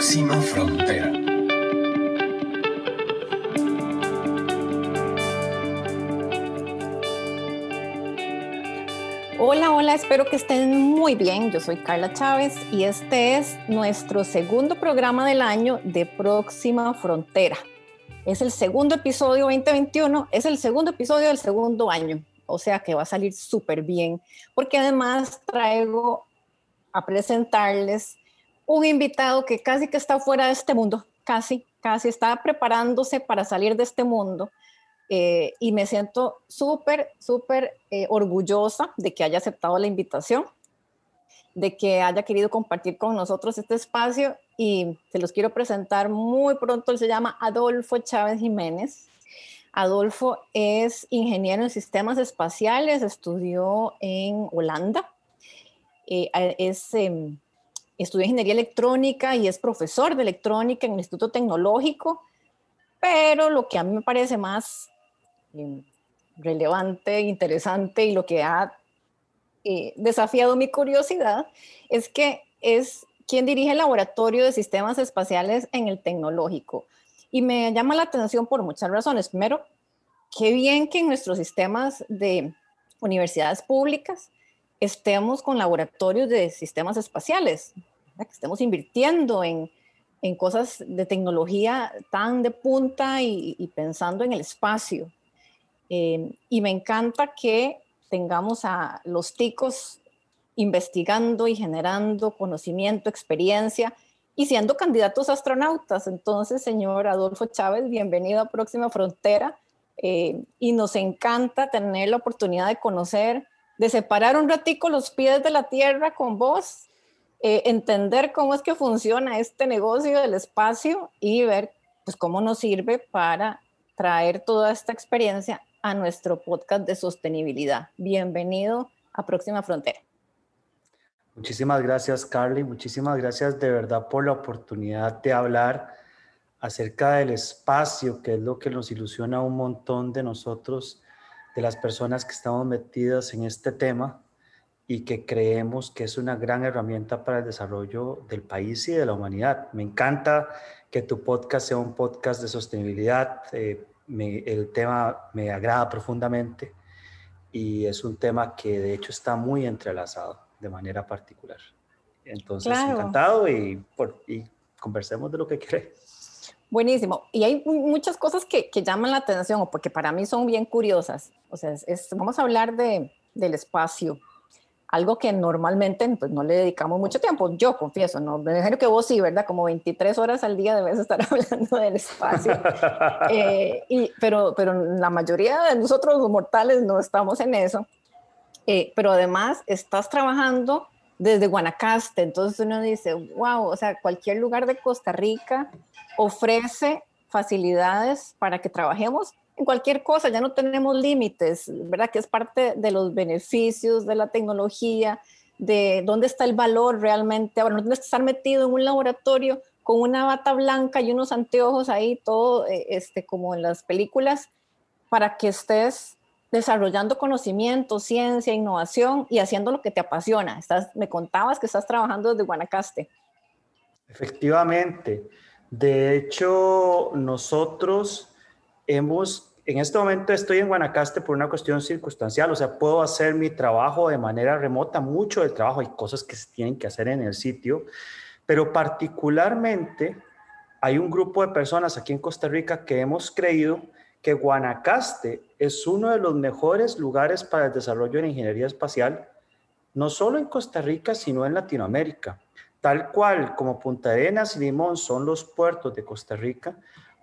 Próxima Frontera. Hola, hola, espero que estén muy bien. Yo soy Carla Chávez y este es nuestro segundo programa del año de Próxima Frontera. Es el segundo episodio 2021, es el segundo episodio del segundo año, o sea que va a salir súper bien, porque además traigo a presentarles un invitado que casi que está fuera de este mundo, casi, casi está preparándose para salir de este mundo. Eh, y me siento súper, súper eh, orgullosa de que haya aceptado la invitación, de que haya querido compartir con nosotros este espacio y se los quiero presentar muy pronto. Se llama Adolfo Chávez Jiménez. Adolfo es ingeniero en sistemas espaciales, estudió en Holanda, eh, es, estudió ingeniería electrónica y es profesor de electrónica en el Instituto Tecnológico, pero lo que a mí me parece más em, relevante, interesante y lo que ha eh, desafiado mi curiosidad es que es quien dirige el laboratorio de sistemas espaciales en el tecnológico. Y me llama la atención por muchas razones. Primero, qué bien que en nuestros sistemas de universidades públicas estemos con laboratorios de sistemas espaciales, que estemos invirtiendo en, en, cosas de tecnología tan de punta y, pensando en el espacio. Eh, y me encanta que tengamos a los ticos investigando y generando conocimiento, experiencia y siendo candidatos astronautas. Entonces, señor Adolfo Chávez, bienvenido a Próxima Frontera. Eh, y nos encanta tener la oportunidad de conocer, de separar un ratico los pies de la tierra con vos, eh, entender cómo es que funciona este negocio del espacio y ver pues cómo nos sirve para traer toda esta experiencia a nuestro podcast de sostenibilidad. Bienvenido a Próxima Frontera. Muchísimas gracias, Carly. Muchísimas gracias de verdad por la oportunidad de hablar acerca del espacio, que es lo que nos ilusiona a un montón de nosotros, de las personas que estamos metidas en este tema y que creemos que es una gran herramienta para el desarrollo del país y de la humanidad. Me encanta que tu podcast sea un podcast de sostenibilidad. Eh, el tema me agrada profundamente y es un tema que de hecho está muy entrelazado de manera particular. Entonces, encantado y, por, y conversemos de lo que quieres. Buenísimo. Y hay muchas cosas que, que, llaman la atención, porque para mí son bien curiosas. O sea, es, vamos a hablar de, del espacio, algo que normalmente pues, no le dedicamos mucho tiempo. Yo confieso, no me imagino que vos sí, ¿verdad? Como 23 horas al día debes estar hablando del espacio. Eh, y, pero, pero la mayoría de nosotros los mortales no estamos en eso. Eh, pero además estás trabajando desde Guanacaste, entonces uno dice, wow, o sea, cualquier lugar de Costa Rica ofrece facilidades para que trabajemos en cualquier cosa, ya no tenemos límites, ¿verdad? Que es parte de los beneficios de la tecnología, de dónde está el valor realmente. Ahora, no tienes que estar metido en un laboratorio con una bata blanca y unos anteojos ahí, todo eh, este, como en las películas, para que estés desarrollando conocimiento, ciencia, innovación y haciendo lo que te apasiona. Me contabas que estás trabajando desde Guanacaste. Efectivamente. De hecho, nosotros hemos, en este momento estoy en Guanacaste por una cuestión circunstancial, o sea, puedo hacer mi trabajo de manera remota, mucho del trabajo, hay cosas que se tienen que hacer en el sitio, pero particularmente hay un grupo de personas aquí en Costa Rica que hemos creído que Guanacaste es uno de los mejores lugares para el desarrollo de ingeniería espacial, no solo en Costa Rica, sino en Latinoamérica. Tal cual como Punta Arenas y Limón son los puertos de Costa Rica,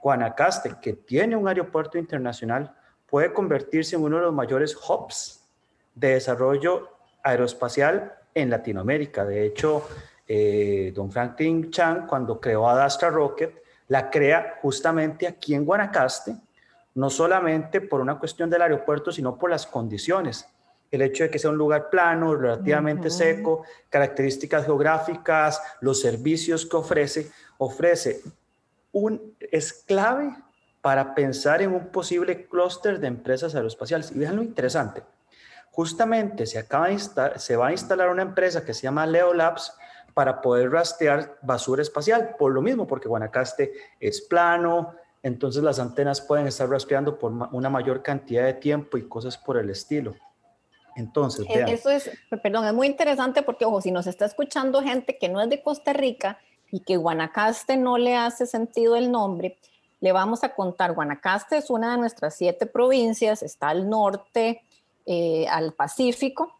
Guanacaste, que tiene un aeropuerto internacional, puede convertirse en uno de los mayores hubs de desarrollo aeroespacial en Latinoamérica. De hecho, eh, don Franklin Chang, cuando creó Adastra Rocket, la crea justamente aquí en Guanacaste, no solamente por una cuestión del aeropuerto, sino por las condiciones el hecho de que sea un lugar plano, relativamente seco, características geográficas, los servicios que ofrece, ofrece un, es clave para pensar en un posible clúster de empresas aeroespaciales. Y vean lo interesante, justamente se, acaba de se va a instalar una empresa que se llama Leo Labs para poder rastrear basura espacial. Por lo mismo, porque Guanacaste es plano, entonces las antenas pueden estar rastreando por una mayor cantidad de tiempo y cosas por el estilo. Entonces, e-, Eso es, perdón, es muy interesante porque, ojo, si nos está escuchando gente que no es de Costa Rica y que Guanacaste no le hace sentido el nombre, le vamos a contar. Guanacaste es una de nuestras siete provincias, está al norte, eh, al Pacífico,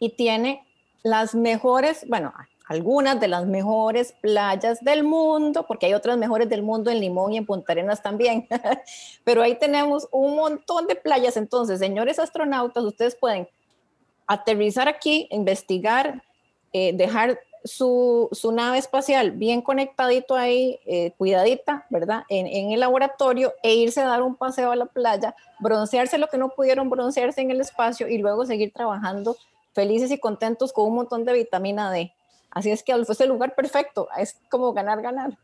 y tiene las mejores, bueno, algunas de las mejores playas del mundo, porque hay otras mejores del mundo en Limón y en Punta Arenas también, pero ahí tenemos un montón de playas. Entonces, señores astronautas, ustedes pueden aterrizar aquí, investigar, eh, dejar su, nave espacial bien conectadito ahí, eh, cuidadita, ¿verdad? En, el laboratorio e irse a dar un paseo a la playa, broncearse lo que no pudieron broncearse en el espacio y luego seguir trabajando felices y contentos con un montón de vitamina D. Así es que es el lugar perfecto, es como ganar, ganar.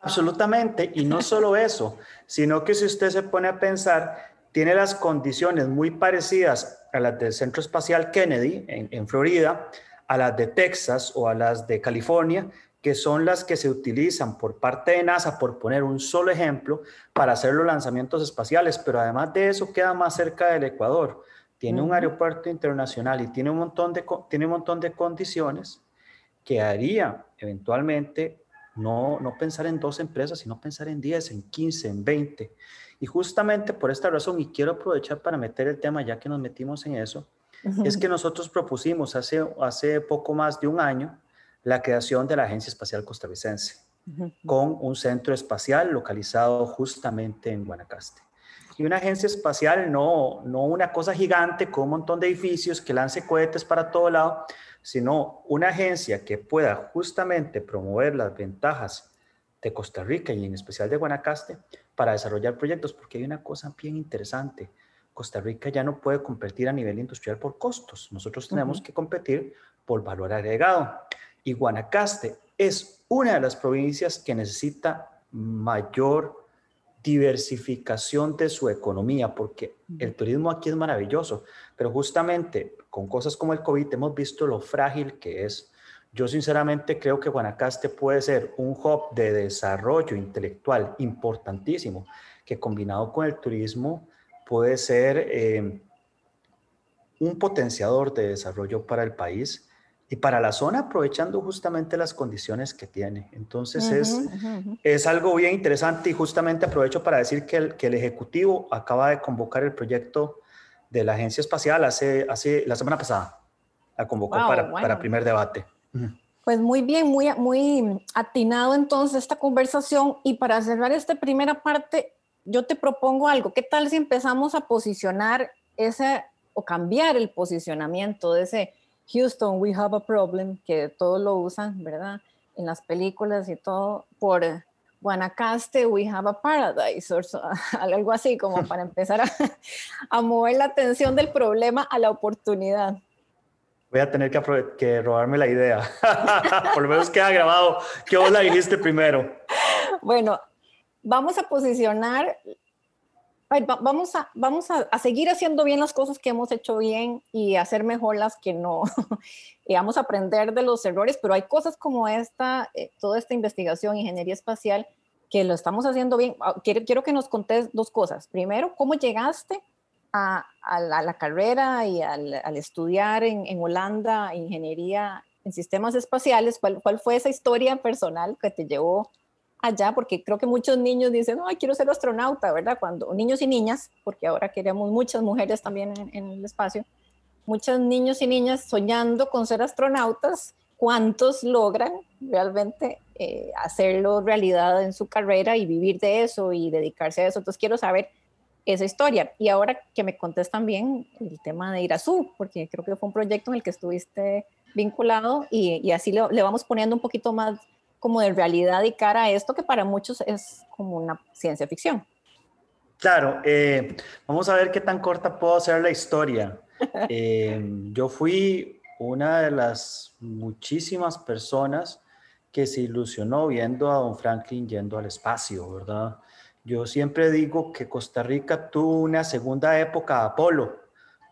Absolutamente, y no solo eso, sino que si usted se pone a pensar, tiene las condiciones muy parecidas a las del Centro Espacial Kennedy en, Florida, a las de Texas o a las de California, que son las que se utilizan por parte de NASA, por poner un solo ejemplo, para hacer los lanzamientos espaciales, pero además de eso queda más cerca del Ecuador. Tiene un aeropuerto internacional y tiene un montón de, tiene un montón de condiciones que haría eventualmente no, no pensar en dos empresas, sino pensar en 10, en 15, en 20. Y justamente por esta razón, y quiero aprovechar para meter el tema ya que nos metimos en eso, es que nosotros propusimos hace, hace poco más de un año la creación de la Agencia Espacial Costarricense, con un centro espacial localizado justamente en Guanacaste. Y una agencia espacial no, no una cosa gigante con un montón de edificios que lance cohetes para todo lado, sino una agencia que pueda justamente promover las ventajas de Costa Rica y en especial de Guanacaste para desarrollar proyectos, porque hay una cosa bien interesante. Costa Rica ya no puede competir a nivel industrial por costos. Nosotros tenemos que competir por valor agregado. Y Guanacaste es una de las provincias que necesita mayor diversificación de su economía, porque el turismo aquí es maravilloso, pero justamente con cosas como el COVID hemos visto lo frágil que es. Yo sinceramente creo que Guanacaste puede ser un hub de desarrollo intelectual importantísimo, que combinado con el turismo puede ser eh, un potenciador de desarrollo para el país y para la zona aprovechando justamente las condiciones que tiene. Entonces es, es algo bien interesante y justamente aprovecho para decir que el, que el Ejecutivo acaba de convocar el proyecto de la Agencia Espacial hace, hace la semana pasada. La convocó para, para primer debate. Pues muy bien, muy, muy atinado entonces esta conversación. Y para cerrar esta primera parte, yo te propongo algo. ¿Qué tal si empezamos a posicionar ese o cambiar el posicionamiento de ese Houston, we have a problem, que todos lo usan, ¿verdad? En las películas y todo, por Guanacaste, we have a paradise, o algo así, como para empezar a, a mover la atención del problema a la oportunidad. Voy a tener que, que robarme la idea. Por lo menos queda grabado que vos la dijiste primero. Bueno, vamos a posicionar, vamos, a, vamos a, seguir haciendo bien las cosas que hemos hecho bien y hacer mejor las que no. y vamos a aprender de los errores, pero hay cosas como esta, eh, toda esta investigación, ingeniería espacial, que lo estamos haciendo bien. Ah, quiero, quiero que nos contes dos cosas. Primero, ¿cómo llegaste a, la, carrera y al, estudiar en, en, Holanda ingeniería en sistemas espaciales, ¿cuál, ¿cuál, fue esa historia personal que te llevó allá? Porque creo que muchos niños dicen, no, quiero ser astronauta, ¿verdad? Cuando niños y niñas, porque ahora queremos muchas mujeres también en, el espacio, muchos niños y niñas soñando con ser astronautas, ¿cuántos logran realmente eh, hacerlo realidad en su carrera y vivir de eso y dedicarse a eso? Entonces quiero saber esa historia. Y ahora que me contes también el tema de Irazú, porque creo que fue un proyecto en el que estuviste vinculado y, así le, vamos poniendo un poquito más como de realidad y cara a esto que para muchos es como una ciencia ficción. Claro, eh, vamos a ver qué tan corta puedo hacer la historia. Eh, yo fui una de las muchísimas personas que se ilusionó viendo a don Franklin yendo al espacio, ¿verdad? Yo siempre digo que Costa Rica tuvo una segunda época de Apolo,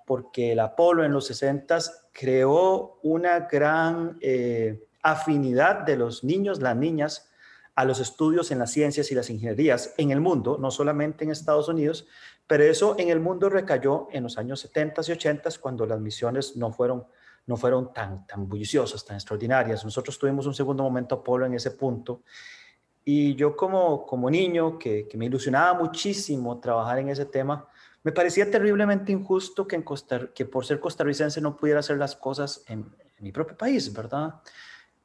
porque el Apolo en los 60 creó una gran eh, afinidad de los niños, las niñas, a los estudios en las ciencias y las ingenierías en el mundo, no solamente en Estados Unidos, pero eso en el mundo recayó en los años 70 y 80 cuando las misiones no fueron, no fueron tan, tan bulliciosas, tan extraordinarias. Nosotros tuvimos un segundo momento Apolo en ese punto. Y yo como, como niño, que, que me ilusionaba muchísimo trabajar en ese tema, me parecía terriblemente injusto que, en Costa, que por ser costarricense no pudiera hacer las cosas en, mi propio país, ¿verdad?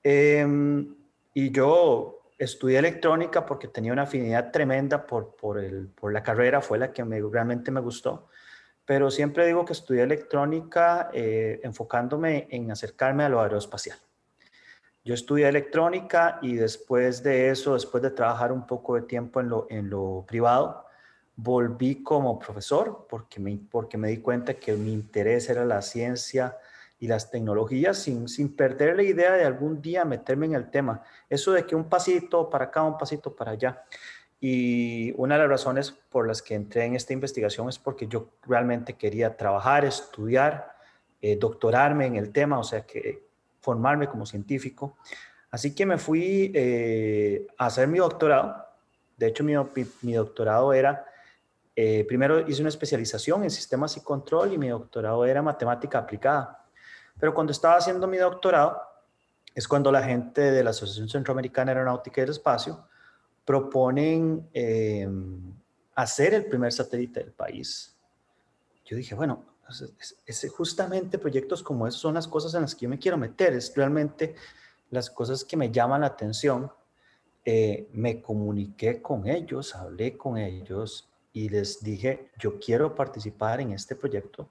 Em, y yo estudié electrónica porque tenía una afinidad tremenda por, por, el, por la carrera, fue la que me, realmente me gustó. Pero siempre digo que estudié electrónica eh, enfocándome en acercarme a lo aeroespacial. Yo estudié electrónica y después de eso, después de trabajar un poco de tiempo en lo, en lo privado, volví como profesor porque me, porque me di cuenta que mi interés era la ciencia, y las tecnologías sin, sin perder la idea de algún día meterme en el tema. Eso de que un pasito para acá, un pasito para allá. Y una de las razones por las que entré en esta investigación es porque yo realmente quería trabajar, estudiar, eh, doctorarme en el tema, o sea, que formarme como científico. Así que me fui eh, a hacer mi doctorado. De hecho, mi, mi doctorado era, eh, primero hice una especialización en sistemas y control y mi doctorado era matemática aplicada. Pero cuando estaba haciendo mi doctorado, es cuando la gente de la Asociación Centroamericana Aeronáutica y del Espacio proponen eh, hacer el primer satélite del país. Yo dije, bueno, es, justamente proyectos como esos son las cosas en las que yo me quiero meter, es realmente las cosas que me llaman la atención. Eh, me comuniqué con ellos, hablé con ellos y les dije, yo quiero participar en este proyecto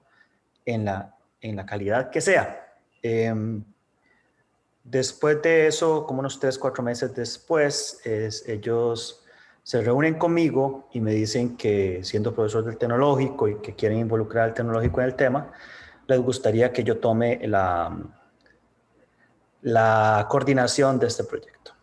en la en la calidad que sea. Em, después de eso, como unos tres, cuatro meses después, ellos se reúnen conmigo y me dicen que siendo profesor del tecnológico y que quieren involucrar al tecnológico en el tema, les gustaría que yo tome la, la coordinación de este proyecto.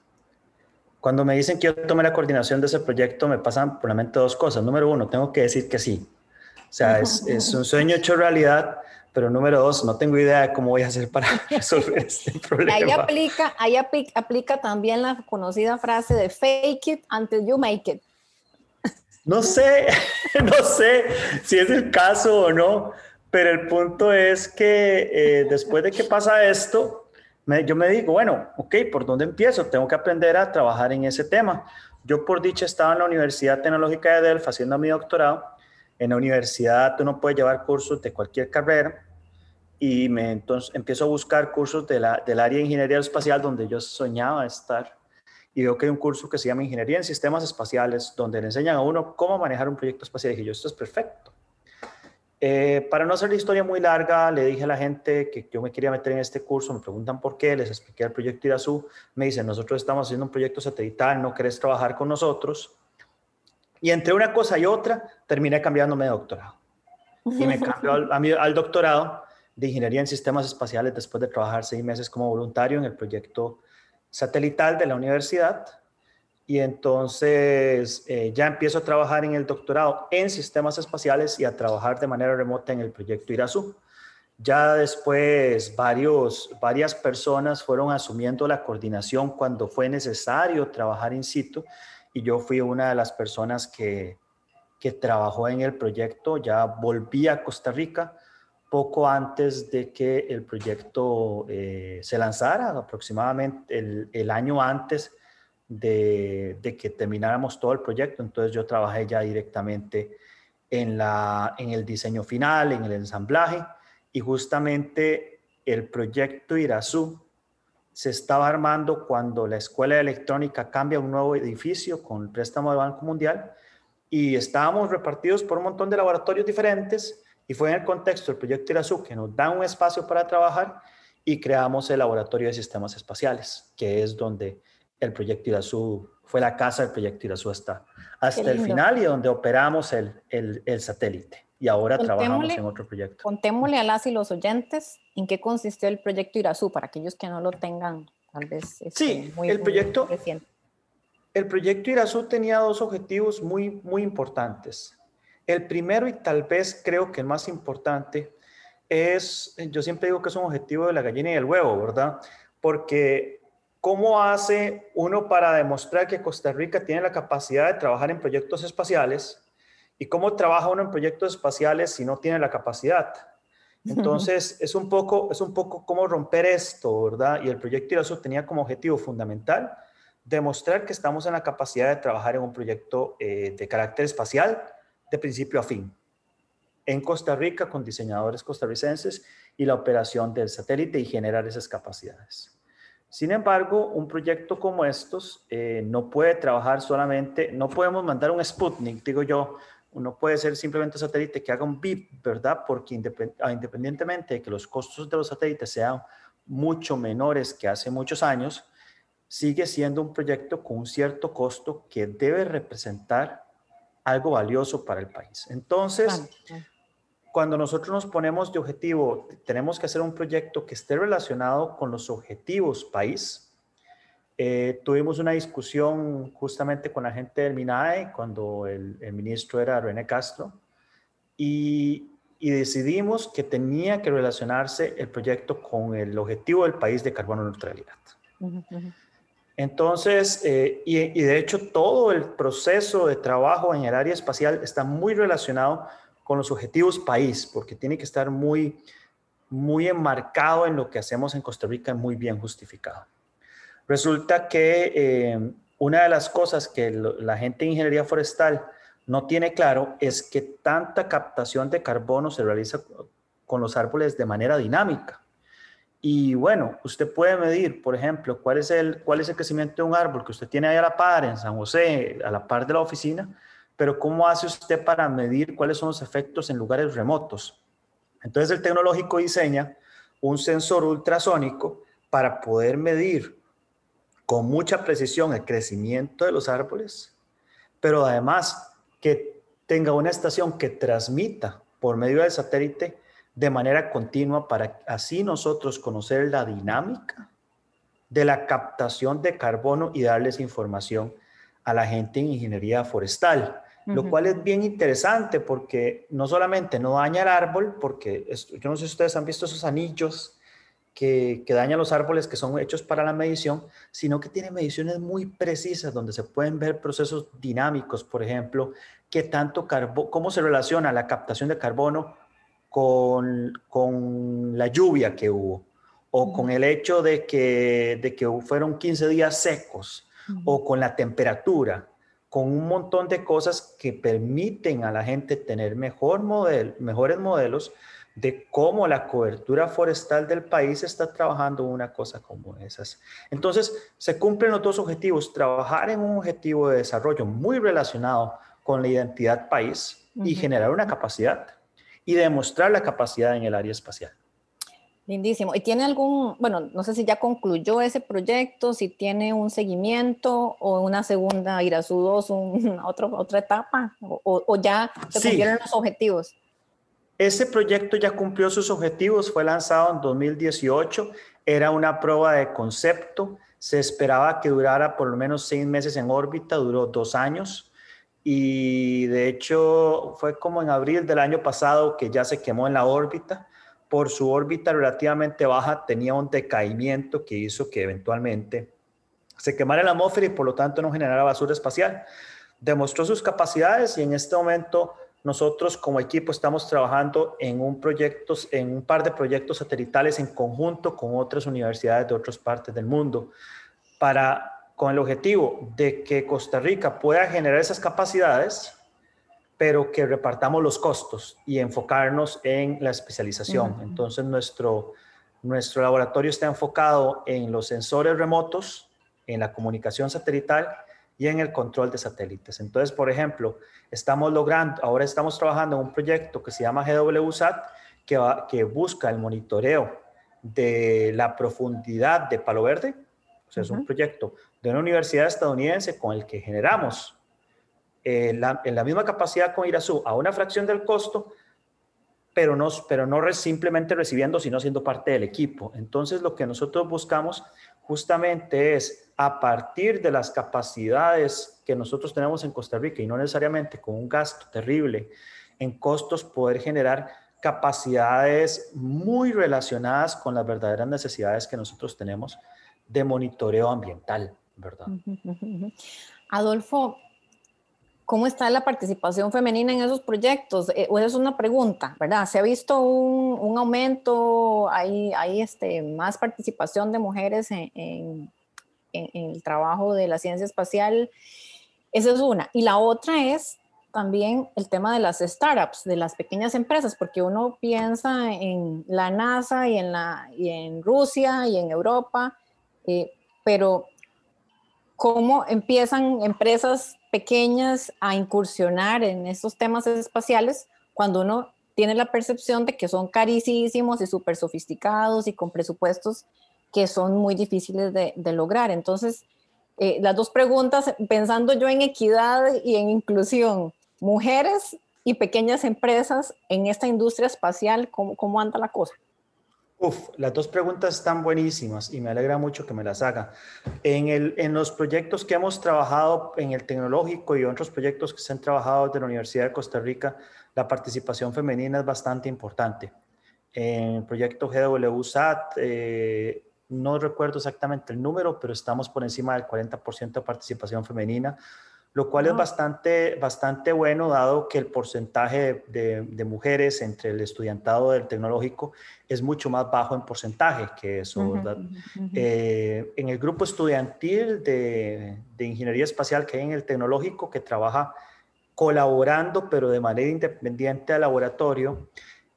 Cuando me dicen que yo tome la coordinación de ese proyecto, me pasan por la mente dos cosas. Número uno, tengo que decir que sí. O sea, es, es un sueño hecho realidad pero número dos, no tengo idea de cómo voy a hacer para resolver este problema. Ahí aplica, ahí aplica también la conocida frase de fake it until you make it. No sé, no sé si es el caso o no, pero el punto es que eh, después de que pasa esto, yo me digo, bueno, ok, ¿por dónde empiezo? Tengo que aprender a trabajar en ese tema. Yo por dicha estaba en la Universidad Tecnológica de Delft haciendo mi doctorado en la universidad tú no puedes llevar cursos de cualquier carrera y me entonces empiezo a buscar cursos del área de ingeniería espacial donde yo soñaba estar y veo que hay un curso que se llama Ingeniería en Sistemas Espaciales donde le enseñan a uno cómo manejar un proyecto espacial y dije yo esto es perfecto. Eh, para no hacer la historia muy larga, le dije a la gente que yo me quería meter en este curso, me preguntan por qué, les expliqué el proyecto Irazú, me dicen, nosotros estamos haciendo un proyecto satelital, ¿no querés trabajar con nosotros? Y entre una cosa y otra, terminé cambiándome de doctorado. Y me cambió al, al doctorado de Ingeniería en Sistemas Espaciales después de trabajar seis meses como voluntario en el proyecto satelital de la universidad. Y entonces eh, ya empiezo a trabajar en el doctorado en sistemas espaciales y a trabajar de manera remota en el proyecto Irazú. Ya después varios, varias personas fueron asumiendo la coordinación cuando fue necesario trabajar in situ y yo fui una de las personas que, que trabajó en el proyecto. Ya volví a Costa Rica poco antes de que el proyecto eh, se lanzara, aproximadamente el, el año antes de, de, que termináramos todo el proyecto. Entonces yo trabajé ya directamente en, la, en el diseño final, en el ensamblaje y justamente el proyecto Irazú se estaba armando cuando la Escuela de Electrónica cambia un nuevo edificio con el préstamo del Banco Mundial y estábamos repartidos por un montón de laboratorios diferentes y fue en el contexto del proyecto Irazú que nos da un espacio para trabajar y creamos el Laboratorio de Sistemas Espaciales, que es donde el proyecto Irazú fue la casa del proyecto Irazú hasta, hasta el final y donde operamos el, el, el satélite. Y ahora trabajamos en otro proyecto. Contémosle a las y los oyentes en qué consistió el proyecto Irazú, para aquellos que no lo tengan tal vez este, sí, muy, el proyecto, reciente. El proyecto Irazú tenía dos objetivos muy, muy importantes. El primero y tal vez creo que el más importante es, yo siempre digo que es un objetivo de la gallina y el huevo, ¿verdad? Porque ¿cómo hace uno para demostrar que Costa Rica tiene la capacidad de trabajar en proyectos espaciales? ¿Y cómo trabaja uno en proyectos espaciales si no tiene la capacidad? Entonces, es un poco, es un poco cómo romper esto, ¿verdad? Y el proyecto IRASU tenía como objetivo fundamental demostrar que estamos en la capacidad de trabajar en un proyecto eh, de carácter espacial de principio a fin en Costa Rica con diseñadores costarricenses y la operación del satélite y generar esas capacidades. Sin embargo, un proyecto como estos eh, no puede trabajar solamente, no podemos mandar un Sputnik, digo yo, uno puede ser simplemente un satélite que haga un BIP, ¿verdad? Porque ah, independientemente de que los costos de los satélites sean mucho menores que hace muchos años, sigue siendo un proyecto con un cierto costo que debe representar algo valioso para el país. Entonces, cuando nosotros nos ponemos de objetivo, tenemos que hacer un proyecto que esté relacionado con los objetivos país. Eh, tuvimos una discusión justamente con la gente del MINAE cuando el, ministro era René Castro y, decidimos que tenía que relacionarse el proyecto con el objetivo del país de carbono neutralidad. Entonces, eh, y, de hecho todo el proceso de trabajo en el área espacial está muy relacionado con los objetivos país, porque tiene que estar muy, muy enmarcado en lo que hacemos en Costa Rica, muy bien justificado. Resulta que eh, una de las cosas que la gente de ingeniería forestal no tiene claro es que tanta captación de carbono se realiza con los árboles de manera dinámica. Y bueno, usted puede medir, por ejemplo, cuál es el, cuál es el crecimiento de un árbol que usted tiene ahí a la par en San José, a la par de la oficina, pero ¿cómo hace usted para medir cuáles son los efectos en lugares remotos? Entonces el tecnológico diseña un sensor ultrasónico para poder medir con mucha precisión el crecimiento de los árboles, pero además que tenga una estación que transmita por medio del satélite de manera continua para así nosotros conocer la dinámica de la captación de carbono y darles información a la gente en ingeniería forestal lo cual es bien interesante porque no solamente no daña el árbol, porque yo no sé si ustedes han visto esos anillos que, que, dañan los árboles que son hechos para la medición, sino que tiene mediciones muy precisas donde se pueden ver procesos dinámicos, por ejemplo, que tanto carbo cómo se relaciona la captación de carbono con, con la lluvia que hubo, o con el hecho de que, de que fueron 15 días secos, o con la temperatura con un montón de cosas que permiten a la gente tener mejor model, mejores modelos de cómo la cobertura forestal del país está trabajando una cosa como esas. Entonces, se cumplen los dos objetivos, trabajar en un objetivo de desarrollo muy relacionado con la identidad país y generar una capacidad y demostrar la capacidad en el área espacial. Lindísimo. ¿Y tiene algún, bueno, no sé si ya concluyó ese proyecto, si tiene un seguimiento o una segunda Irazú 2, una otra, otra etapa, o, ya se cumplieron los objetivos? Ese proyecto ya cumplió sus objetivos, fue lanzado en 2018, era una prueba de concepto, se esperaba que durara por lo menos seis meses en órbita, duró dos años y de hecho fue como en abril del año pasado que ya se quemó en la órbita por su órbita relativamente baja tenía un decaimiento que hizo que eventualmente se quemara la atmósfera y por lo tanto no generara basura espacial. Demostró sus capacidades y en este momento nosotros como equipo estamos trabajando en un, proyecto, en un par de proyectos satelitales en conjunto con otras universidades de otras partes del mundo para con el objetivo de que Costa Rica pueda generar esas capacidades pero que repartamos los costos y enfocarnos en la especialización. Entonces, nuestro, nuestro laboratorio está enfocado en los sensores remotos, en la comunicación satelital y en el control de satélites. Entonces, por ejemplo, estamos logrando, ahora estamos trabajando en un proyecto que se llama GWSAT, que, que busca el monitoreo de la profundidad de Palo Verde. O sea, es un proyecto de una universidad estadounidense con el que generamos eh, en la misma capacidad con Irazú a una fracción del costo, pero no, pero no simplemente recibiendo, sino siendo parte del equipo. Entonces, lo que nosotros buscamos justamente es, a partir de las capacidades que nosotros tenemos en Costa Rica y no necesariamente con un gasto terrible en costos, poder generar capacidades muy relacionadas con las verdaderas necesidades que nosotros tenemos de monitoreo ambiental, ¿verdad? Adolfo, ¿cómo está la participación femenina en esos proyectos? Eh, o es una pregunta, ¿verdad? ¿Se ha visto un, aumento, hay, hay este, más participación de mujeres en, el trabajo de la ciencia espacial? Esa es una. Y la otra es también el tema de las startups, de las pequeñas empresas, porque uno piensa en la NASA y en, la, y en Rusia y en Europa, eh, pero cómo empiezan empresas pequeñas a incursionar en estos temas espaciales cuando uno tiene la percepción de que son carísimos y súper sofisticados y con presupuestos que son muy difíciles de, lograr. Entonces, eh, las dos preguntas, pensando yo en equidad y en inclusión, mujeres y pequeñas empresas en esta industria espacial, ¿cómo, cómo anda la cosa? Uf, las dos preguntas están buenísimas y me alegra mucho que me las haga. En, el, en los proyectos que hemos trabajado en el tecnológico y otros proyectos que se han trabajado desde la Universidad de Costa Rica, la participación femenina es bastante importante. En el proyecto GWSAT, eh, no recuerdo exactamente el número, pero estamos por encima del 40% de participación femenina lo cual es bastante, bastante bueno dado que el porcentaje de, mujeres entre el estudiantado del tecnológico es mucho más bajo en porcentaje que eso. Eh, en el grupo estudiantil de, ingeniería espacial que hay en el tecnológico, que trabaja colaborando pero de manera independiente al laboratorio,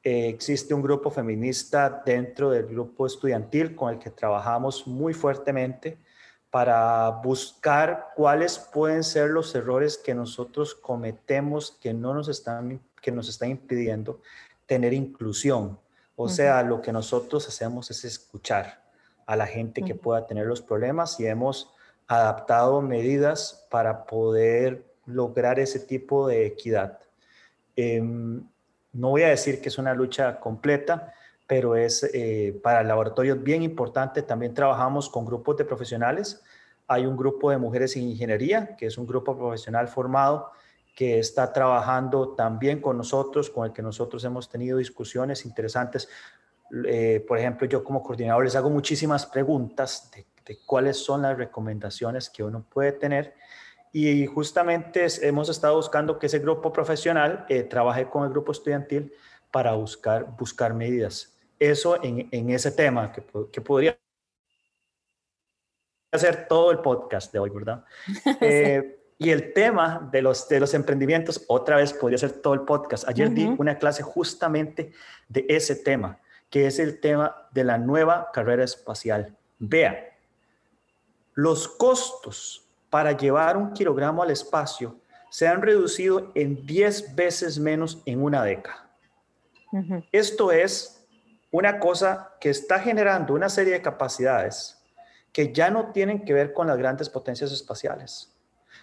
eh, existe un grupo feminista dentro del grupo estudiantil con el que trabajamos muy fuertemente para buscar cuáles pueden ser los errores que nosotros cometemos que no nos están, que nos están impidiendo tener inclusión. O sea, lo que nosotros hacemos es escuchar a la gente que pueda tener los problemas y hemos adaptado medidas para poder lograr ese tipo de equidad. Em, no voy a decir que es una lucha completa, pero es eh, para el laboratorio bien importante. También trabajamos con grupos de profesionales. Hay un grupo de mujeres en ingeniería, que es un grupo profesional formado que está trabajando también con nosotros, con el que nosotros hemos tenido discusiones interesantes. Eh, por ejemplo, yo como coordinador les hago muchísimas preguntas de, cuáles son las recomendaciones que uno puede tener. Y justamente hemos estado buscando que ese grupo profesional eh, trabaje con el grupo estudiantil para buscar, buscar medidas eso en, ese tema que, que, podría hacer todo el podcast de hoy, ¿verdad? Eh, y el tema de los, de los emprendimientos, otra vez podría ser todo el podcast. Ayer di una clase justamente de ese tema, que es el tema de la nueva carrera espacial. Vea, los costos para llevar un kilogramo al espacio se han reducido en 10 veces menos en una década. Esto es una cosa que está generando una serie de capacidades que ya no tienen que ver con las grandes potencias espaciales,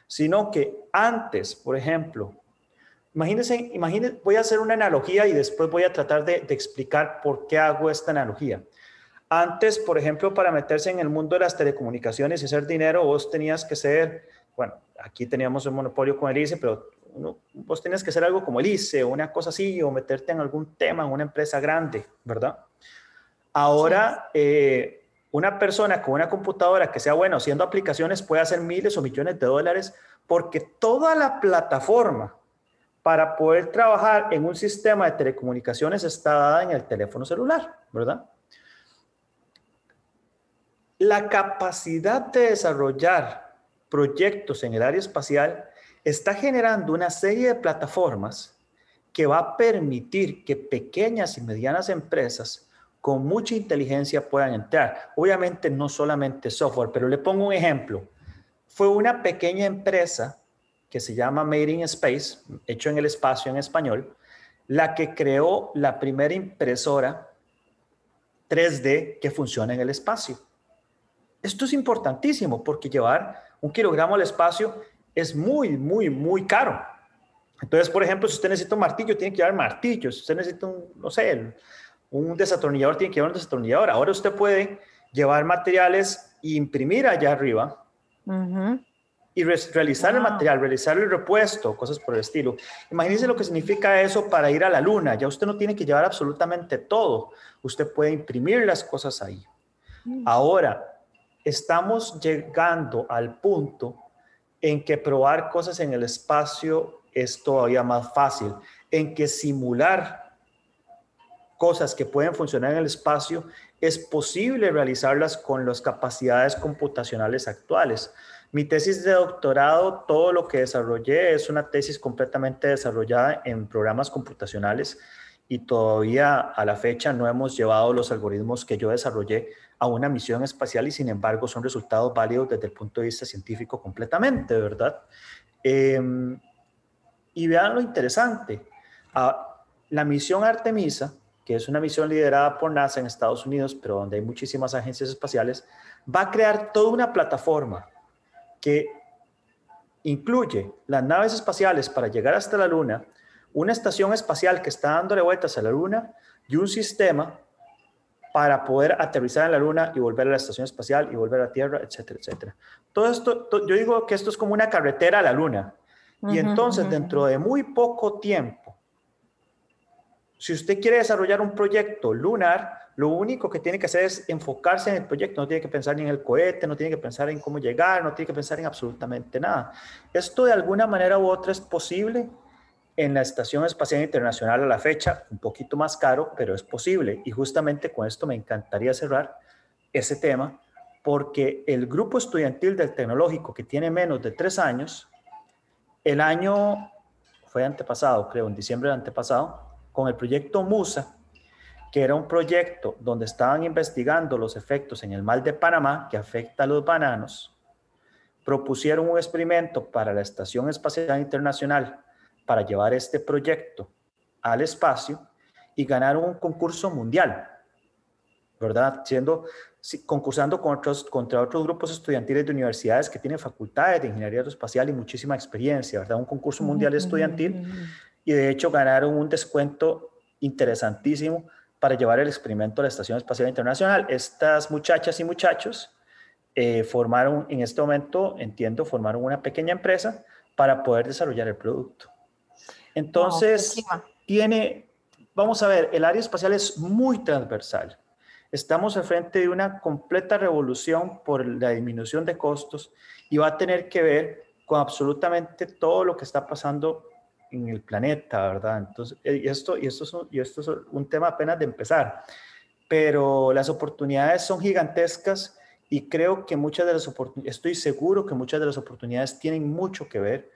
sino que antes, por ejemplo, imagínense, imagínense voy a hacer una analogía y después voy a tratar de, explicar por qué hago esta analogía. Antes, por ejemplo, para meterse en el mundo de las telecomunicaciones y hacer dinero, vos tenías que ser, bueno, aquí teníamos un monopolio con el ICE, pero vos tienes que hacer algo como el ICE o una cosa así, o meterte en algún tema en una empresa grande, ¿verdad? Ahora, eh, una persona con una computadora que sea buena haciendo aplicaciones puede hacer miles o millones de dólares porque toda la plataforma para poder trabajar en un sistema de telecomunicaciones está dada en el teléfono celular, ¿verdad? La capacidad de desarrollar proyectos en el área espacial está generando una serie de plataformas que va a permitir que pequeñas y medianas empresas con mucha inteligencia puedan entrar. Obviamente no solamente software, pero le pongo un ejemplo. Fue una pequeña empresa que se llama Made in Space, hecho en el espacio en español, la que creó la primera impresora 3D que funciona en el espacio. Esto es importantísimo porque llevar un kilogramo al espacio es muy, muy, muy caro. Entonces, por ejemplo, si usted necesita un martillo, tiene que llevar martillos. Si usted necesita un, no sé, un desatornillador, tiene que llevar un desatornillador. Ahora usted puede llevar materiales e imprimir allá arriba y realizar el material, realizar el repuesto, cosas por el estilo. Imagínese lo que significa eso para ir a la luna. Ya usted no tiene que llevar absolutamente todo. Usted puede imprimir las cosas ahí. Mm. Ahora, estamos llegando al punto en que probar cosas en el espacio es todavía más fácil, en que simular cosas que pueden funcionar en el espacio es posible realizarlas con las capacidades computacionales actuales. Mi tesis de doctorado, todo lo que desarrollé es una tesis completamente desarrollada en programas computacionales y todavía a la fecha no hemos llevado los algoritmos que yo desarrollé a una misión espacial y sin embargo son resultados válidos desde el punto de vista científico completamente, ¿verdad? Em, y vean lo interesante, ah, la misión Artemisa, que es una misión liderada por NASA en Estados Unidos, pero donde hay muchísimas agencias espaciales, va a crear toda una plataforma que incluye las naves espaciales para llegar hasta la Luna, una estación espacial que está dándole vueltas a la Luna y un sistema para poder aterrizar en la Luna y volver a la estación espacial y volver a Tierra, etcétera, etcétera. Todo esto, yo digo que esto es como una carretera a la Luna. y entonces, dentro de muy poco tiempo, si usted quiere desarrollar un proyecto lunar, lo único que tiene que hacer es enfocarse en el proyecto, no tiene que pensar ni en el cohete, no tiene que pensar en cómo llegar, no tiene que pensar en absolutamente nada. Esto de alguna manera u otra es posible en la Estación Espacial Internacional a la fecha, un poquito más caro, pero es posible. Y justamente con esto me encantaría cerrar ese tema, porque el grupo estudiantil del tecnológico que tiene menos de tres años, el año fue antepasado, creo, en diciembre del antepasado, con el proyecto MUSA, que era un proyecto donde estaban investigando los efectos en el mal de Panamá que afecta a los bananos, propusieron un experimento para la Estación Espacial Internacional para llevar este proyecto al espacio y ganaron un concurso mundial, ¿verdad? Siendo, concursando con otros, contra otros grupos estudiantiles de universidades que tienen facultades de ingeniería aeroespacial y muchísima experiencia, ¿verdad? Un concurso mundial estudiantil y de hecho ganaron un descuento interesantísimo para llevar el experimento a la Estación Espacial Internacional. Estas muchachas y muchachos eh, formaron, en este momento, entiendo, formaron una pequeña empresa para poder desarrollar el producto. Entonces, tiene, vamos a ver, el área espacial es muy transversal. Estamos al frente de una completa revolución por la disminución de costos y va a tener que ver con absolutamente todo lo que está pasando en el planeta, ¿verdad? Entonces, eh, y esto, y, esto es, y esto es un tema apenas de empezar, pero las oportunidades son gigantescas y creo que muchas de las oportunidades, estoy seguro que muchas de las oportunidades tienen mucho que ver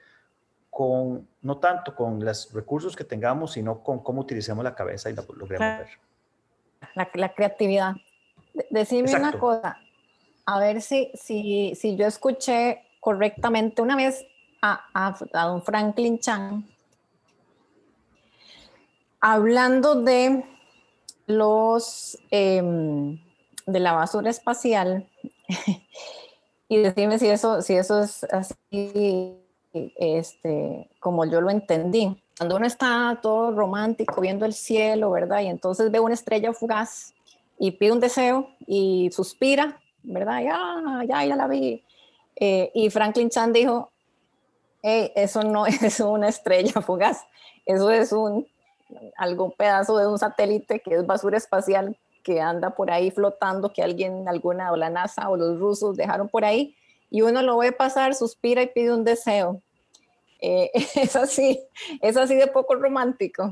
con, no tanto con los recursos que tengamos, sino con cómo utilicemos la cabeza y la logremos ver. La, la creatividad. Decime una cosa, a ver si, si, si yo escuché correctamente una vez a, a, a don Franklin Chan hablando de los em, de la basura espacial y decirme si eso, si eso es así este, como yo lo entendí. Cuando uno está todo romántico viendo el cielo, ¿verdad? Y entonces ve una estrella fugaz y pide un deseo y suspira, ¿verdad? Ya, ya, ya la vi. Eh, y Franklin Chan dijo, eso no es una estrella fugaz, eso es un algún pedazo de un satélite que es basura espacial que anda por ahí flotando, que alguien, alguna, o la NASA o los rusos dejaron por ahí, y uno lo ve pasar, suspira y pide un deseo. Eh, es así, es así de poco romántico.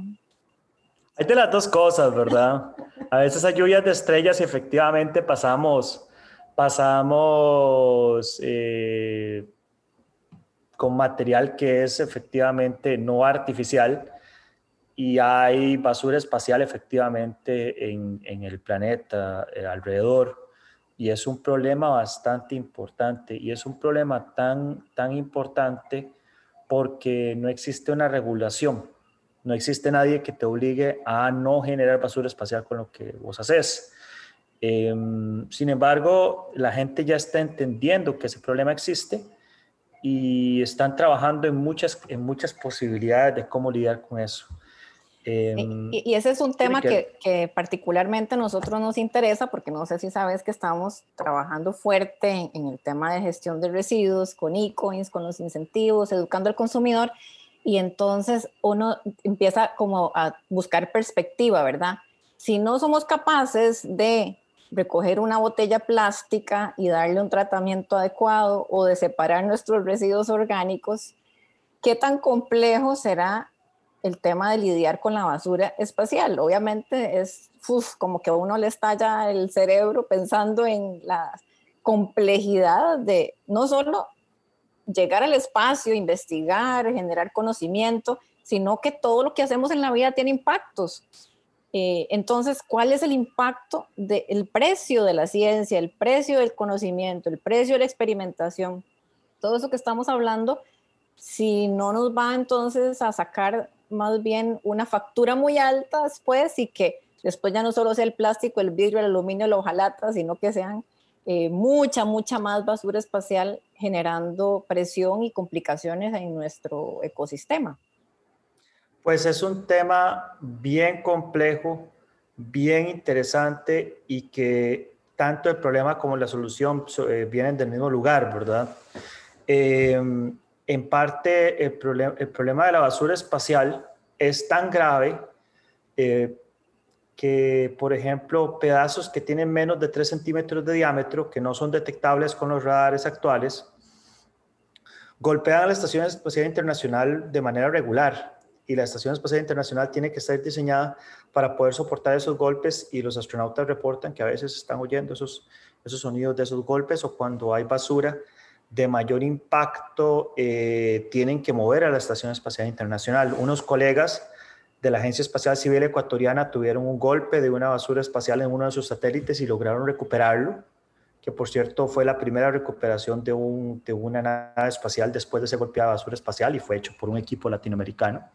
Hay de las dos cosas, ¿verdad? A veces hay lluvias de estrellas y efectivamente pasamos, pasamos eh, con material que es efectivamente no artificial, y hay basura espacial efectivamente en, el planeta eh, alrededor y es un problema bastante importante y es un problema tan, tan importante porque no existe una regulación, no existe nadie que te obligue a no generar basura espacial con lo que vos haces. Em, sin embargo, la gente ya está entendiendo que ese problema existe y están trabajando en muchas, en muchas posibilidades de cómo lidiar con eso. Em, y, ese es un tema que, que, particularmente a nosotros nos interesa porque no sé si sabes que estamos trabajando fuerte en, el tema de gestión de residuos, con e-coins, con los incentivos, educando al consumidor y entonces uno empieza como a buscar perspectiva, ¿verdad? Si no somos capaces de recoger una botella plástica y darle un tratamiento adecuado o de separar nuestros residuos orgánicos, ¿qué tan complejo será el tema de lidiar con la basura espacial? Obviamente es como que a uno le estalla el cerebro pensando en la complejidad de no solo llegar al espacio, investigar, generar conocimiento, sino que todo lo que hacemos en la vida tiene impactos. Eh, entonces, ¿cuál es el impacto del precio de la ciencia, el precio del conocimiento, el precio de la experimentación? Todo eso que estamos hablando, si no nos va entonces a sacar más bien una factura muy alta después y que después ya no solo sea el plástico, el vidrio, el aluminio, la hojalata, sino que sean eh, mucha, mucha más basura espacial generando presión y complicaciones en nuestro ecosistema. Pues es un tema bien complejo, bien interesante y que tanto el problema como la solución eh, vienen del mismo lugar, ¿verdad? Em, en parte, el, el, problema de la basura espacial es tan grave eh, que, por ejemplo, pedazos que tienen menos de 3 centímetros de diámetro, que no son detectables con los radares actuales, golpean a la Estación Espacial Internacional de manera regular. Y la Estación Espacial Internacional tiene que estar diseñada para poder soportar esos golpes y los astronautas reportan que a veces están oyendo esos, esos sonidos de esos golpes o cuando hay basura de mayor impacto eh, tienen que mover a la Estación Espacial Internacional. Unos colegas de la Agencia Espacial Civil Ecuatoriana tuvieron un golpe de una basura espacial en uno de sus satélites y lograron recuperarlo, que por cierto fue la primera recuperación de, un, de una nave espacial después de ese golpe de basura espacial y fue hecho por un equipo latinoamericano.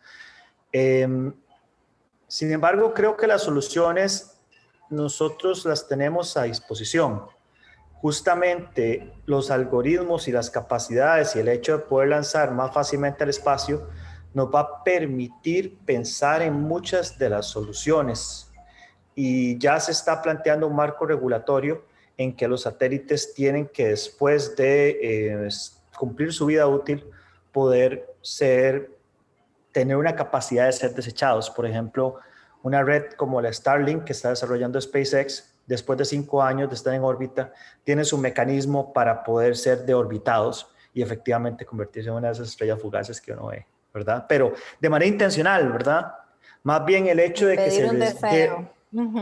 Em, sin embargo, creo que las soluciones nosotros las tenemos a disposición. Justamente los algoritmos y las capacidades y el hecho de poder lanzar más fácilmente al espacio nos va a permitir pensar en muchas de las soluciones. Y ya se está planteando un marco regulatorio en que los satélites tienen que después de eh, cumplir su vida útil poder ser, tener una capacidad de ser desechados. Por ejemplo, una red como la Starlink que está desarrollando SpaceX, después de cinco años de estar en órbita, tiene su mecanismo para poder ser deorbitados y efectivamente convertirse en una de esas estrellas fugaces que uno ve. ¿verdad? Pero de manera intencional, ¿verdad? Más bien el hecho de que se...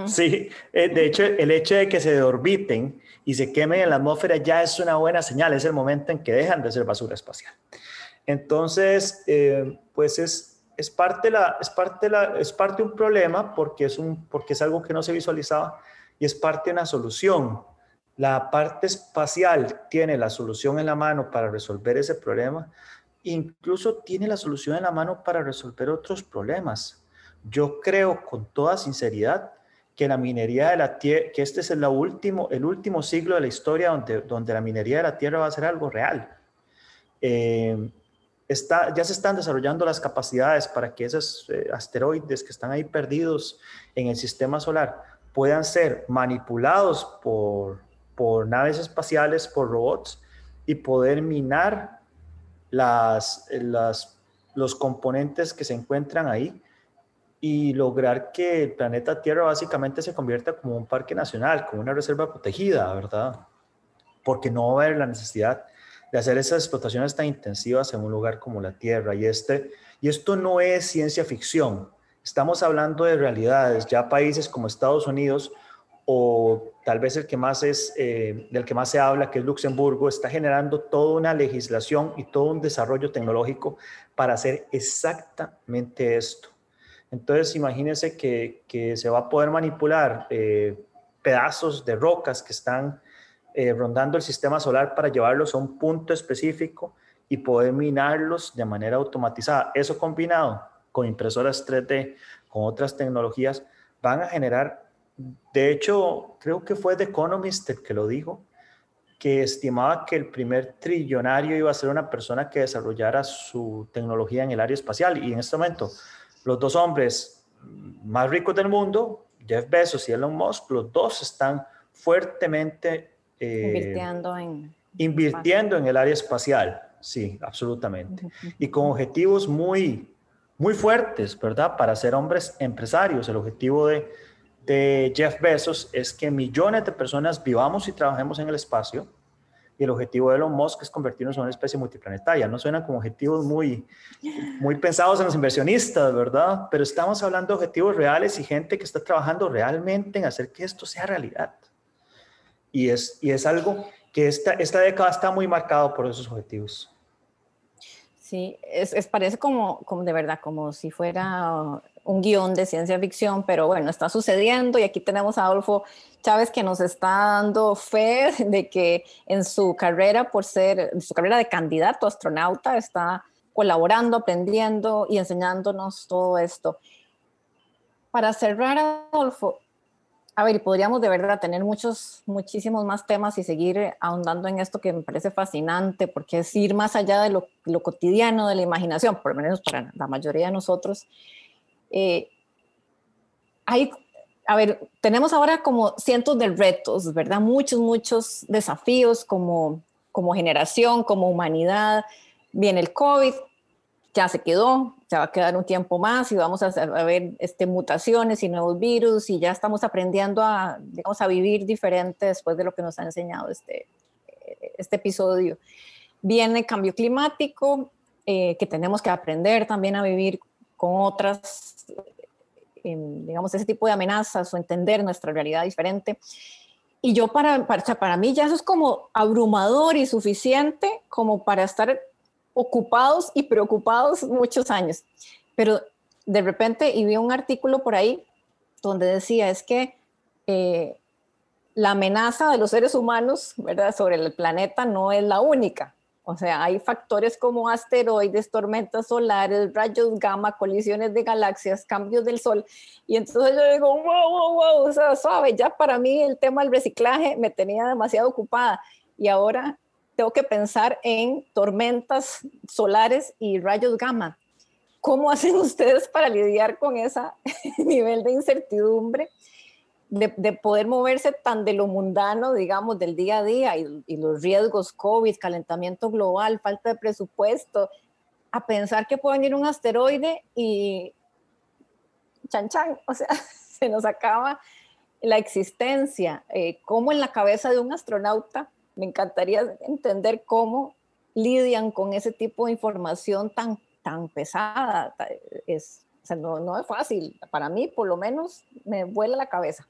Sí, eh, de hecho el hecho de que se deorbiten y se quemen en la atmósfera ya es una buena señal, es el momento en que dejan de ser basura espacial. Entonces, eh, pues es, es, parte la, es, parte la, es parte un problema porque es, un, porque es algo que no se visualizaba y es parte de una solución. La parte espacial tiene la solución en la mano para resolver ese problema, incluso tiene la solución en la mano para resolver otros problemas. Yo creo con toda sinceridad que la minería de la tierra, que este es el último, el último siglo de la historia donde, donde la minería de la tierra va a ser algo real. Eh, está, ya se están desarrollando las capacidades para que esos eh, asteroides que están ahí perdidos en el sistema solar puedan ser manipulados por, por naves espaciales, por robots y poder minar las, las, los componentes que se encuentran ahí y lograr que el planeta Tierra básicamente se convierta como un parque nacional, como una reserva protegida, ¿verdad? Porque no va a haber la necesidad de hacer esas explotaciones tan intensivas en un lugar como la Tierra. Y, este, y esto no es ciencia ficción, estamos hablando de realidades. Ya países como Estados Unidos o tal vez el que más es, eh, del que más se habla, que es Luxemburgo, está generando toda una legislación y todo un desarrollo tecnológico para hacer exactamente esto. Entonces, imagínense que, se va a poder manipular eh, pedazos de rocas que están eh, rondando el sistema solar para llevarlos a un punto específico y poder minarlos de manera automatizada. Eso combinado con impresoras 3D, con otras tecnologías, van a generar de hecho, creo que fue The Economist el que lo dijo, que estimaba que el primer trillonario iba a ser una persona que desarrollara su tecnología en el área espacial. Y en este momento, los dos hombres más ricos del mundo, Jeff Bezos y Elon Musk, los dos están fuertemente eh, invirtiendo, en, invirtiendo en el área espacial. Sí, absolutamente. Y con objetivos muy, muy fuertes, ¿verdad? Para ser hombres empresarios. El objetivo de de Jeff Bezos es que millones de personas vivamos y trabajemos en el espacio y el objetivo de Elon Musk es convertirnos en una especie multiplanetaria. No suenan como objetivos muy, muy pensados en los inversionistas, ¿verdad? Pero estamos hablando de objetivos reales y gente que está trabajando realmente en hacer que esto sea realidad. Y es, y es algo que esta, esta década está muy marcado por esos objetivos. Sí, es, parece como, como de verdad, como si fuera un guion de ciencia ficción, pero bueno, está sucediendo y aquí tenemos a Adolfo Chávez que nos está dando fe de que en su carrera, por ser, en su carrera de candidato astronauta, está colaborando, aprendiendo y enseñándonos todo esto. Para cerrar, Adolfo, a ver, podríamos de verdad tener muchos, muchísimos más temas y seguir ahondando en esto que me parece fascinante, porque es ir más allá de lo, lo cotidiano, de la imaginación, por lo menos para la mayoría de nosotros. Eh, hay, a ver, tenemos ahora como cientos de retos, ¿verdad? Muchos, muchos desafíos como, como generación, como humanidad. Viene el COVID, ya se quedó, se va a quedar un tiempo más y vamos a, ver este, mutaciones y nuevos virus y ya estamos aprendiendo a, digamos, a vivir diferente después de lo que nos ha enseñado este, este episodio. Viene cambio climático, eh, que tenemos que aprender también a vivir con otras, em, digamos, ese tipo de amenazas o entender nuestra realidad diferente. Y yo para, para, para mí ya eso es como abrumador y suficiente como para estar ocupados y preocupados muchos años. Pero de repente, y vi un artículo por ahí donde decía, es que eh, la amenaza de los seres humanos, ¿verdad?, sobre el planeta no es la única. O sea, hay factores como asteroides, tormentas solares, rayos gamma, colisiones de galaxias, cambios del sol. Y entonces yo digo, wow, wow, wow, o sea, suave, ya para mí el tema del reciclaje me tenía demasiado ocupada. Y ahora tengo que pensar en tormentas solares y rayos gamma. ¿Cómo hacen ustedes para lidiar con ese nivel de incertidumbre? De, poder moverse tan de lo mundano, digamos, del día a día y, los riesgos COVID, calentamiento global, falta de presupuesto, a pensar que puede venir un asteroide y chan chan, o sea, se nos acaba la existencia. Eh, ¿Cómo en la cabeza de un astronauta me encantaría entender cómo lidian con ese tipo de información tan, tan pesada. Es, no, no es fácil. Para mí, por lo menos, me vuela la cabeza.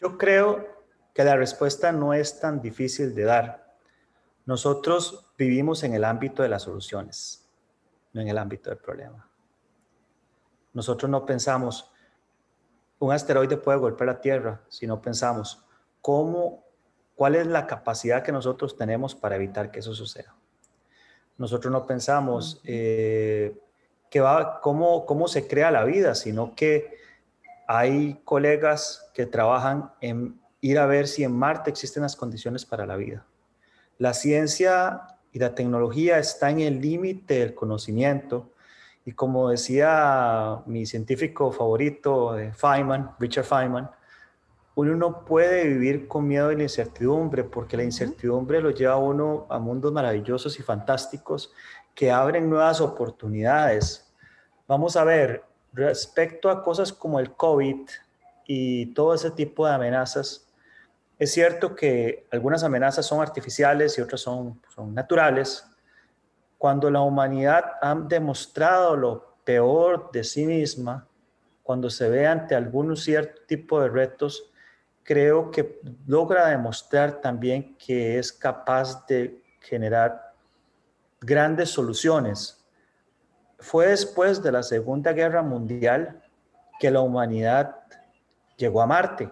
Yo creo que la respuesta no es tan difícil de dar. Nosotros vivimos en el ámbito de las soluciones, no en el ámbito del problema. Nosotros no pensamos, un asteroide puede golpear la Tierra, sino pensamos, ¿cómo ¿Cuál es la capacidad que nosotros tenemos para evitar que eso suceda? Nosotros no pensamos eh, que va, cómo, cómo se crea la vida, sino que hay colegas que trabajan en ir a ver si en Marte existen las condiciones para la vida. La ciencia y la tecnología está en el límite del conocimiento y como decía mi científico favorito, eh, Feynman, Richard Feynman, uno no puede vivir con miedo de la incertidumbre, porque la incertidumbre lo lleva a uno a mundos maravillosos y fantásticos que abren nuevas oportunidades. Vamos a ver, respecto a cosas como el COVID y todo ese tipo de amenazas, es cierto que algunas amenazas son artificiales y otras son, son naturales. Cuando la humanidad ha demostrado lo peor de sí misma, cuando se ve ante algún cierto tipo de retos, creo que logra demostrar también que es capaz de generar grandes soluciones. Fue después de la Segunda Guerra Mundial que la humanidad llegó a Marte,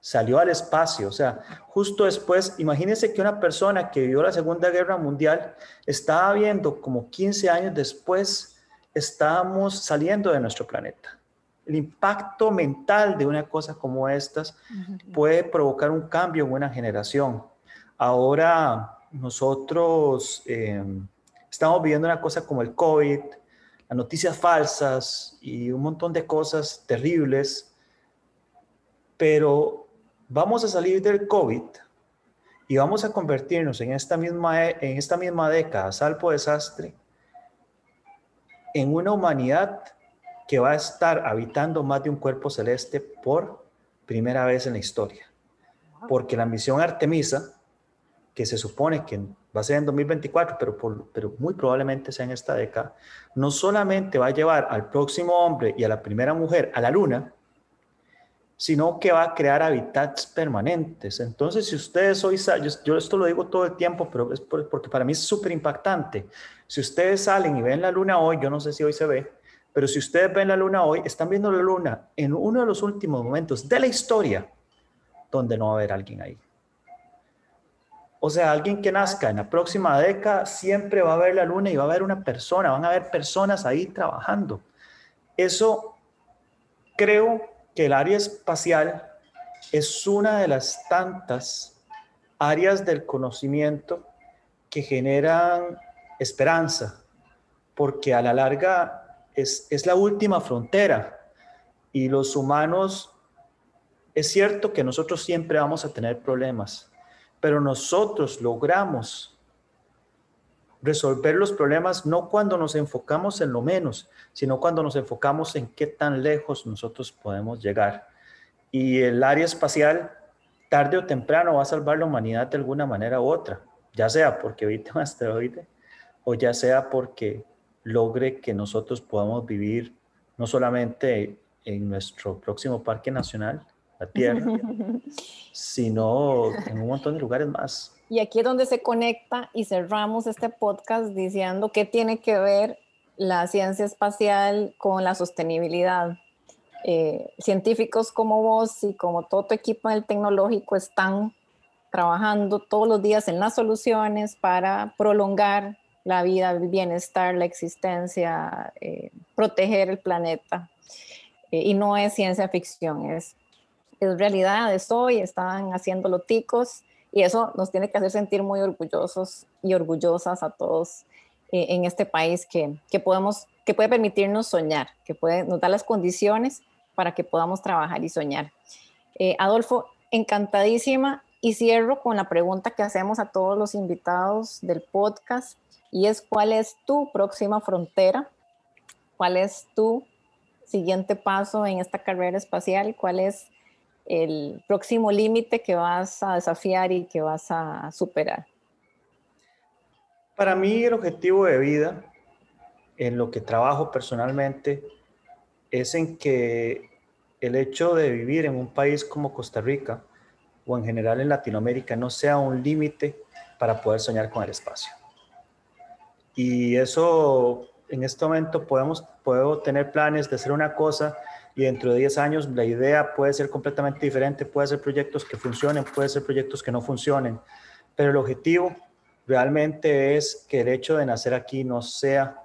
salió al espacio, o sea, justo después, imagínense que una persona que vivió la Segunda Guerra Mundial estaba viendo como 15 años después, estábamos saliendo de nuestro planeta el impacto mental de una cosa como estas puede provocar un cambio en una generación. Ahora nosotros em, estamos viviendo una cosa como el COVID, las noticias falsas y un montón de cosas terribles, pero vamos a salir del COVID y vamos a convertirnos en esta misma, en esta misma década, salvo desastre, en una humanidad que va a estar habitando más de un cuerpo celeste por primera vez en la historia. Porque la misión Artemisa, que se supone que va a ser en 2024, pero, pero muy probablemente sea en esta década, no solamente va a llevar al próximo hombre y a la primera mujer a la luna, sino que va a crear hábitats permanentes. Entonces, si ustedes hoy, yo, yo esto lo digo todo el tiempo, pero es porque para mí es súper impactante. Si ustedes salen y ven la luna hoy, yo no sé si hoy se ve, pero si ustedes ven la luna hoy, están viendo la luna en uno de los últimos momentos de la historia donde no va a haber alguien ahí. O sea, alguien que nazca en la próxima década siempre va a ver la luna y va a haber una persona, van a haber personas ahí trabajando. Eso creo que el área espacial es una de las tantas áreas del conocimiento que generan esperanza, porque a la larga es, es la última frontera y los humanos, es cierto que nosotros siempre vamos a tener problemas, pero nosotros logramos resolver los problemas no cuando nos enfocamos en lo menos, sino cuando nos enfocamos en qué tan lejos nosotros podemos llegar. Y el área espacial, tarde o temprano, va a salvar la humanidad de alguna manera u otra, ya sea porque evite un asteroide o ya sea porque logre que nosotros podamos vivir no solamente en nuestro próximo parque nacional, la Tierra, sino en un montón de lugares más. Y aquí es donde se conecta y cerramos este podcast diciendo qué tiene que ver la ciencia espacial con la sostenibilidad. Eh, científicos como vos y como todo tu equipo del tecnológico están trabajando todos los días en las soluciones para prolongar la vida, el bienestar, la existencia, eh, proteger el planeta. Eh, y no es ciencia ficción, es es realidad, es hoy, están haciendo ticos y eso nos tiene que hacer sentir muy orgullosos y orgullosas a todos eh, en este país que, que, podemos, que puede permitirnos soñar, que puede, nos da las condiciones para que podamos trabajar y soñar. Adolfo, encantadísima y cierro con la pregunta que hacemos a todos los invitados del podcast y es cuál es tu próxima frontera, cuál es tu siguiente paso en esta carrera espacial, cuál es el próximo límite que vas a desafiar y que vas a superar? Para mí el objetivo de vida, en lo que trabajo personalmente, es en que el hecho de vivir en un país como Costa Rica o en general en Latinoamérica no sea un límite para poder soñar con el espacio. Y eso en este momento podemos, puedo tener planes de hacer una cosa y dentro de 10 años la idea puede ser completamente diferente, puede ser proyectos que funcionen, puede ser proyectos que no funcionen, pero el objetivo realmente es que el hecho de nacer aquí no sea,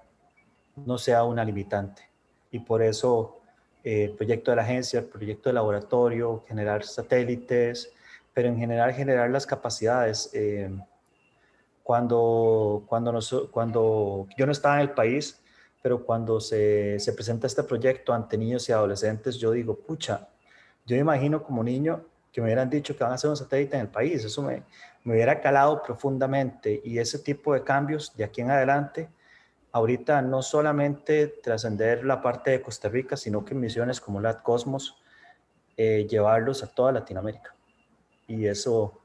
no sea una limitante. Y por eso eh, el proyecto de la agencia, el proyecto de laboratorio, generar satélites, pero en general generar las capacidades. Eh, cuando, cuando, cuando yo no estaba en el país, pero cuando se, se, presenta este proyecto ante niños y adolescentes, yo digo, pucha, yo me imagino como niño que me hubieran dicho que van a hacer un satélite en el país, eso me, me hubiera calado profundamente y ese tipo de cambios de aquí en adelante, ahorita no solamente trascender la parte de Costa Rica, sino que misiones como la Cosmos, eh, llevarlos a toda Latinoamérica. Y eso,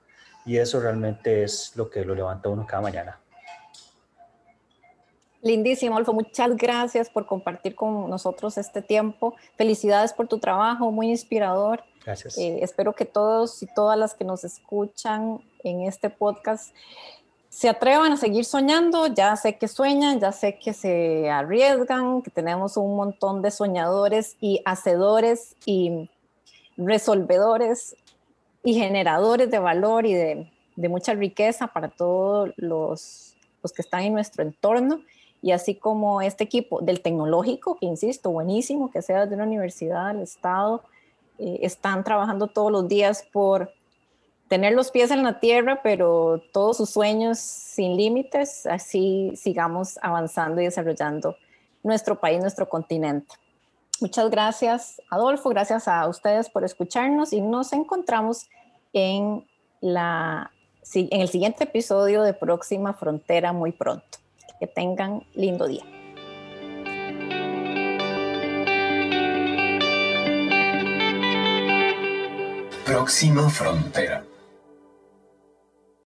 y eso realmente es lo que lo levanta uno cada mañana. Lindísimo, Alfo. Muchas gracias por compartir con nosotros este tiempo. Felicidades por tu trabajo, muy inspirador. Gracias. Eh, espero que todos y todas las que nos escuchan en este podcast se atrevan a seguir soñando. Ya sé que sueñan, ya sé que se arriesgan, que tenemos un montón de soñadores y hacedores y resolvedores y generadores de valor y de, mucha riqueza para todos los, los que están en nuestro entorno y así como este equipo del tecnológico, que insisto, buenísimo, que sea de una universidad, del Estado, eh, están trabajando todos los días por tener los pies en la tierra, pero todos sus sueños sin límites, así sigamos avanzando y desarrollando nuestro país, nuestro continente. Muchas gracias, Adolfo, gracias a ustedes por escucharnos y nos encontramos en, la, en el siguiente episodio de Próxima Frontera muy pronto. Que tengan lindo día. Próxima Frontera.